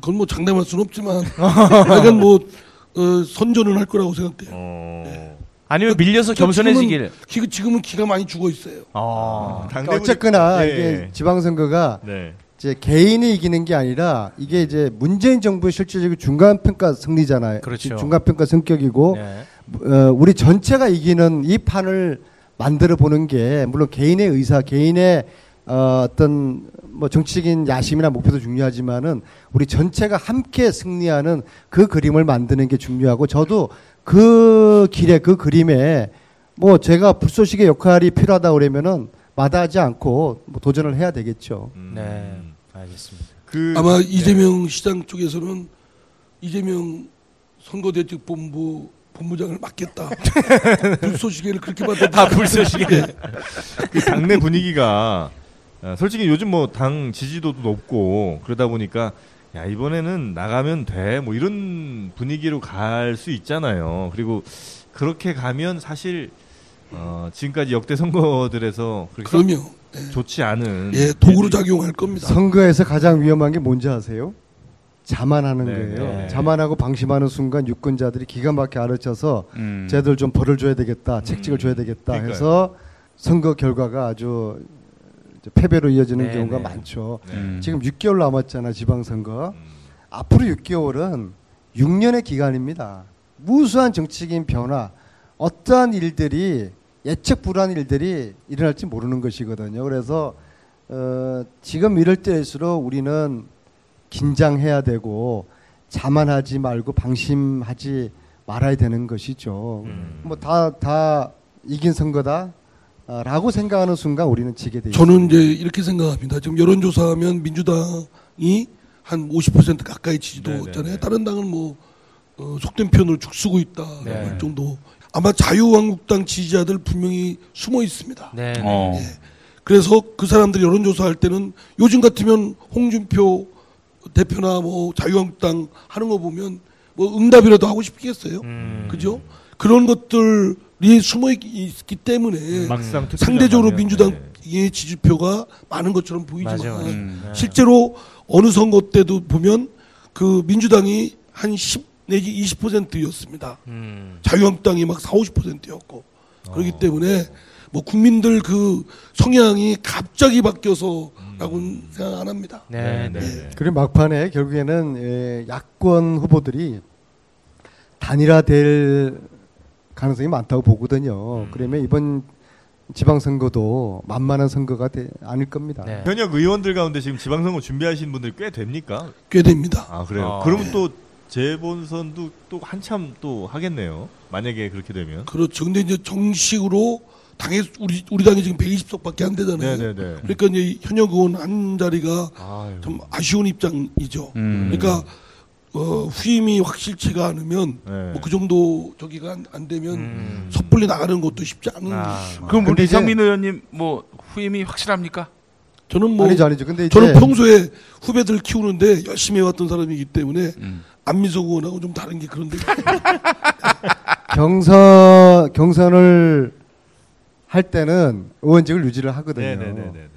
그건 뭐 장담할 수는 없지만 약간 뭐 어, 선전은 할 거라고 생각돼요. 어. 아니면 밀려서 겸손해지길. 지금은, 기- 지금은 기가 많이 죽어 있어요. 어. 그러니까 어쨌거나 예, 이게 예. 지방선거가 네. 이제 개인이 이기는 게 아니라 이게 이제 문재인 정부의 실질적인 중간 평가 승리잖아요. 그렇죠. 중간 평가 성격이고 네. 어, 우리 전체가 이기는 이 판을 만들어 보는 게 물론 개인의 의사, 개인의 어, 어떤 뭐 정치적인 야심이나 목표도 중요하지만은 우리 전체가 함께 승리하는 그 그림을 만드는 게 중요하고 저도 그 길에 그 그림에 뭐 제가 불쏘시개 역할이 필요하다 그러면은 마다하지 않고 뭐 도전을 해야 되겠죠. 네. 알겠습니다. 그 아마 이재명 시장 쪽에서는 이재명 선거대책본부 본부장을 맡겠다. 불쏘시개를 그렇게 받았다. 아, 불쏘시개. 그 당내 분위기가 아, 솔직히 요즘 뭐 당 지지도도 높고 그러다 보니까 야 이번에는 나가면 돼 뭐 이런 분위기로 갈 수 있잖아요. 그리고 그렇게 가면 사실 어, 지금까지 역대 선거들에서 그렇게 그럼요. 좋지 않은 예, 도구로 작용할 겁니다. 선거에서 가장 위험한 게 뭔지 아세요? 자만하는 네, 거예요. 네. 자만하고 방심하는 순간 유권자들이 기가 막히게 알아쳐서 음. 쟤들 좀 벌을 줘야 되겠다, 책찍을 줘야 되겠다 그러니까요. 해서 선거 결과가 아주 패배로 이어지는 네, 경우가 네. 많죠. 음. 지금 6개월 남았잖아 지방선거. 음. 앞으로 6개월은 6년의 기간입니다. 무수한 정치적인 변화, 어떠한 일들이 예측 불허한 일들이 일어날지 모르는 것이거든요. 그래서 어, 지금 이럴 때일수록 우리는 긴장해야 되고 자만하지 말고 방심하지 말아야 되는 것이죠. 음. 뭐다 다 이긴 선거다. 아, 라고 생각하는 순간 우리는 지게 돼 있습니다. 저는 이제 이렇게 생각합니다. 지금 여론조사하면 민주당이 한 50% 가까이 지지도잖아요. 네, 네. 다른 당은 뭐 어, 속된 표현으로 죽쓰고 있다 네. 할 정도. 아마 자유한국당 지지자들 분명히 숨어 있습니다. 네. 어. 예. 그래서 그 사람들이 여론조사할 때는 요즘 같으면 홍준표 대표나 뭐 자유한국당 하는 거 보면 뭐 응답이라도 하고 싶겠어요. 음. 그죠? 그런 것들 이 숨어 있- 있기 때문에 막상 투표장 상대적으로 민주당의 네. 지지표가 많은 것처럼 보이지만 맞아, 맞아. 음. 네. 실제로 어느 선거 때도 보면 그 민주당이 한 10 내지 20%였습니다. 음. 자유한국당이 막 4, 50%였고 그렇기 어. 때문에 뭐 국민들 그 성향이 갑자기 바뀌어서라고는 생각 안 합니다. 네, 네. 네. 그리고 막판에 결국에는 예, 야권 후보들이 단일화될 가능성이 많다고 보거든요. 음. 그러면 이번 지방선거도 만만한 선거가 되, 아닐 겁니다. 네. 현역 의원들 가운데 지금 지방선거 준비하신 분들 꽤 됩니까? 꽤 됩니다. 아 그래요. 아. 그러면 또 재본선도 또 한참 또 하겠네요. 만약에 그렇게 되면. 그렇죠. 근데 이제 정식으로 당에 우리 우리 당이 지금 120석밖에 안 되잖아요. 네네네. 그러니까 이제 현역 의원 한 자리가 아유. 좀 아쉬운 입장이죠. 음. 그러니까 어, 후임이 확실치가 않으면 네. 뭐그 정도 저기가 안, 안 되면 음. 섣불리 나가는 것도 쉽지 않은. 아. 그럼 근데 우리 이상민 의원님 뭐 후임이 확실합니까? 저는 뭐 아니죠, 아니죠. 근데 이제 저는 평소에 후배들 키우는데 열심히 해왔던 사람이기 때문에 음. 안민석 의원하고 좀 다른 게 그런데 경선 경선을 할 때는 의원직을 유지를 하거든요. 네네네네.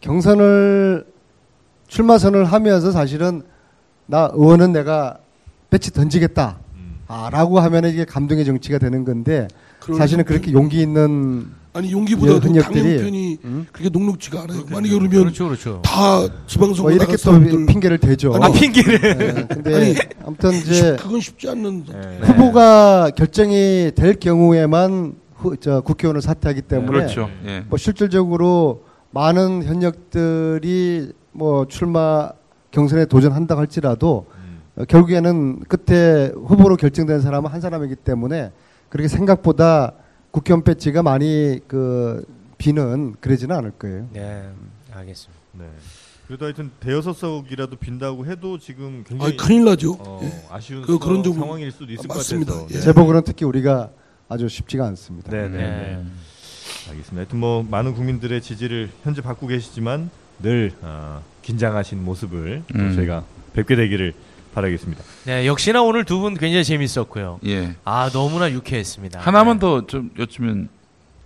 경선을 출마 선을 하면서 사실은 나 의원은 내가 배치 던지겠다. 음. 아라고 하면 이게 감동의 정치가 되는 건데 사실은. 그렇게 용기 있는 아니 용기보다도 당 흔적들이 형편이 음? 그렇게 녹록지가 않아요. 만약에 그러면 그렇죠, 그렇죠. 다 지방선거 뭐 이렇게 또 사람들 핑계를 대죠. 아니, 아 핑계를. 네, 근데 아니, 아무튼 이제 그건 쉽지 않는 네. 후보가 결정이 될 경우에만 후, 저 국회의원을 사퇴하기 때문에 그렇죠. 예. 뭐 실질적으로 많은 현역들이 뭐 출마 경선에 도전한다고 할지라도 어, 결국에는 끝에 후보로 결정된 사람은 한 사람이기 때문에 그렇게 생각보다 국회의원 배지가 많이 그 비는 그러지는 않을 거예요. 네, 알겠습니다. 네. 그래도 하여튼 대여섯 석이라도 빈다고 해도 지금 굉장히 아니, 큰일 나죠. 어, 예. 아쉬운 그- 그런 점- 상황일 수도 있을 아, 것 맞습니다. 같아서. 예. 제복으로는 특히 우리가 아주 쉽지가 않습니다. 네, 네, 네. 네. 알겠습니다. 하여튼 뭐 많은 국민들의 지지를 현재 받고 계시지만 늘 어, 긴장하신 모습을 또 음. 저희가 뵙게 되기를 바라겠습니다. 네, 역시나 오늘 두 분 굉장히 재밌었고요. 예. 아 너무나 유쾌했습니다. 하나만 네. 더좀 여쭈면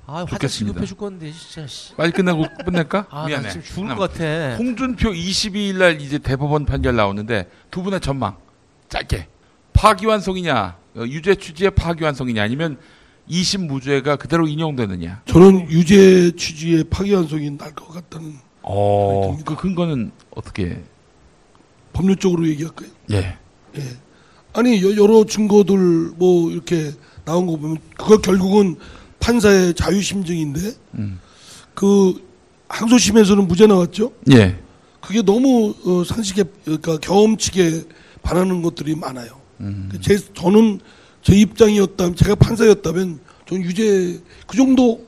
아 화장실 좋겠습니다. 급해 죽겠는데 진짜. 씨. 빨리 끝내고 끝낼까? 아, 나 미안해. 지금 죽을. 것 같아. 홍준표 22일 날 이제 대법원 판결 나오는데 두 분의 전망 짧게 파기환송이냐 어, 유죄 취지의 파기환송이냐 아니면 2심 무죄가 그대로 인용되느냐. 저는 유죄 취지의 파기환송이 날 것 같다는 어, 그 근거는 어떻게? 법률적으로 얘기할까요? 예. 예. 아니 여- 여러 증거들 뭐 이렇게 나온 거 보면 그거 결국은 판사의 자유심증인데 음. 그 항소심에서는 무죄 나왔죠. 예. 그게 너무 어, 상식에 그러니까 경험치게 반하는 것들이 많아요. 음. 제 저는 제 입장이었다면 제가 판사였다면 저는 유죄 그 정도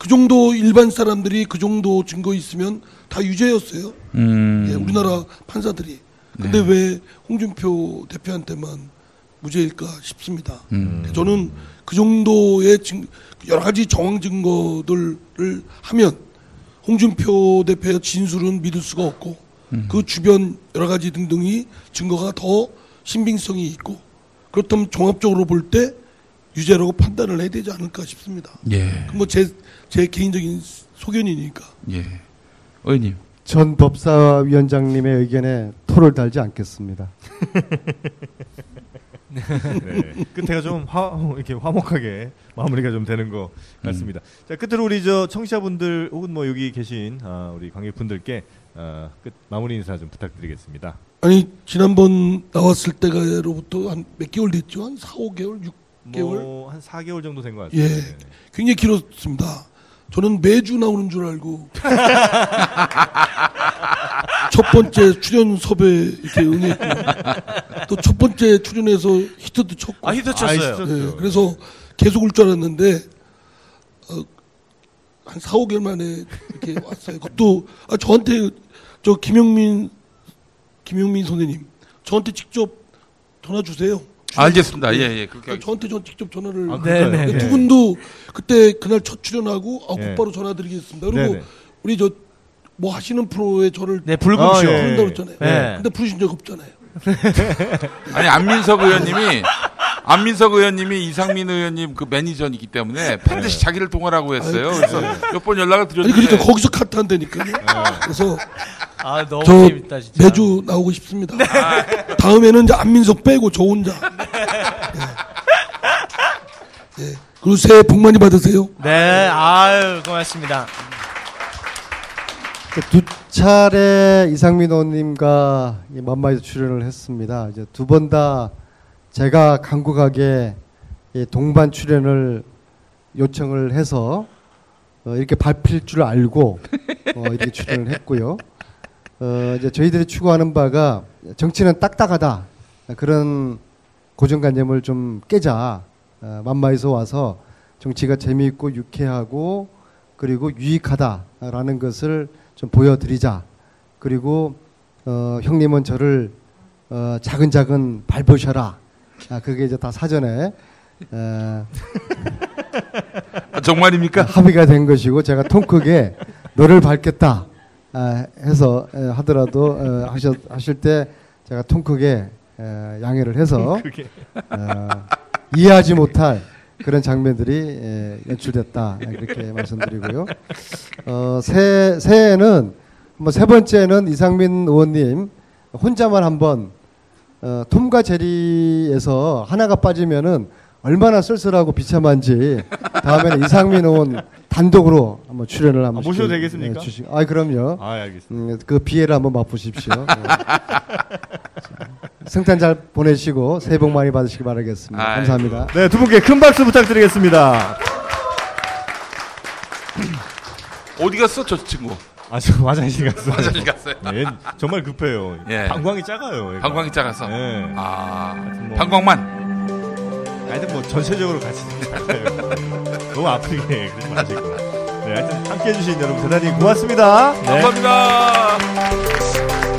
그 정도 일반 사람들이 그 정도 증거 있으면 다 유죄였어요. 음. 예, 우리나라 판사들이. 근데 네. 왜 홍준표 대표한테만 무죄일까 싶습니다. 음. 저는 그 정도의 증, 여러 가지 정황 증거들을 하면 홍준표 대표의 진술은 믿을 수가 없고 음. 그 주변 여러 가지 등등이 증거가 더 신빙성이 있고 그렇다면 종합적으로 볼 때 유죄라고 판단을 해야 되지 않을까 싶습니다. 예. 뭐제 제 개인적인 소견이니까. 예. 의원님. 전 법사위원장님의 의견에 토를 달지 않겠습니다. 네. 끝에가 좀 화, 이렇게 화목하게 마무리가 좀 되는 것 같습니다. 자 끝으로 우리 저 청취자분들 혹은 뭐 여기 계신 아, 우리 관객분들께 어, 끝 마무리 인사 좀 부탁드리겠습니다. 아니 지난번 나왔을 때가로부터 한 몇 개월 됐죠? 한 4, 5개월, 6 개월? 뭐 한 4개월 정도 된것 예, 같습니다. 네, 네. 굉장히 길었습니다. 저는 매주 나오는 줄 알고 첫 번째 출연 섭외 이렇게 응했고 또 첫 번째 출연해서 히트도 쳤고 아, 히트 쳤어요. 아, 히트 예, 그래서 계속 올 줄 알았는데 어, 한 4, 5개월 만에 이렇게 왔어요. 그것도 아, 저한테 저 김영민 김영민 선생님 저한테 직접 전화 주세요. 알겠습니다. 예, 예. 그렇게 그 저한테 전 직접 전화를 아, 그러니까요. 네, 네. 두 분도 그때 그날 첫 출연하고 아, 예. 곧바로 전화드리겠습니다. 그리고 네네. 우리 저 뭐 하시는 프로에 저를 네, 불금쇼. 아, 예. 부른다고 그랬잖아요. 네. 근데 부르신 적 없잖아요. 아니 안민석 의원님이 안민석 의원님이 이상민 의원님 그 매니저이기 때문에 반드시 자기를 통화라고 했어요. 그래서 몇 번 연락을 아니 드렸는데 그러니까 거기서 카트 한다니까요. 그래서 아 너무 저 재밌다 진짜. 매주 나오고 싶습니다. 다음에는 이제 안민석 빼고 저 혼자. 예. 예. 그리고 새해 복 많이 받으세요. 네, 아유 고맙습니다. 그두 차례 이상민 의원님과 이 만마에서 출연을 했습니다. 이제 두 번 다 제가 간곡하게 이 동반 출연을 요청을 해서 어, 이렇게 밟힐 줄 알고 어, 이렇게 출연을 했고요. 어, 이제 저희들이 추구하는 바가 정치는 딱딱하다 그런 고정관념을 좀 깨자 어, 만마에서 와서 정치가 재미있고 유쾌하고 그리고 유익하다라는 것을 좀 보여드리자. 그리고 어, 형님은 저를 어, 자근자근 밟으셔라. 아, 그게 이제 다 사전에 어, 아, 정말입니까? 합의가 된 것이고 제가 통 크게 너를 밟겠다 아, 해서 에, 하더라도 어, 하셨, 하실 때 제가 통 크게 에, 양해를 해서 어, 이해하지 못할 그런 장면들이 에, 연출됐다 이렇게 말씀드리고요. 어, 새 새해는 뭐 세 번째는 이상민 의원님 혼자만 한번 어, 톰과 제리에서 하나가 빠지면은 얼마나 쓸쓸하고 비참한지 다음에는 이상민 의원 단독으로 한번 출연을 한번 아, 모셔도 되겠습니까? 네, 주시- 아 그럼요. 아, 알겠습니다. 음, 그 비애를 한번 맛보십시오. 네. 성탄 잘 보내시고 새해 복 많이 받으시기 바라겠습니다. 아이고. 감사합니다. 네, 두 분께 큰 박수 부탁드리겠습니다. 어디 갔어 저 친구? 아, 저 화장실 갔어요. 화장실 갔어요. 네, 얘는 정말 급해요. 예. 방광이 작아요. 얘가. 방광이 작아서. 네. 아 뭐- 방광만. 하여튼 뭐 전체적으로 같이 너무 아프게 그러지 마시고. 네, 하여튼 함께 해주신 여러분 대단히 고맙습니다. 네. 감사합니다.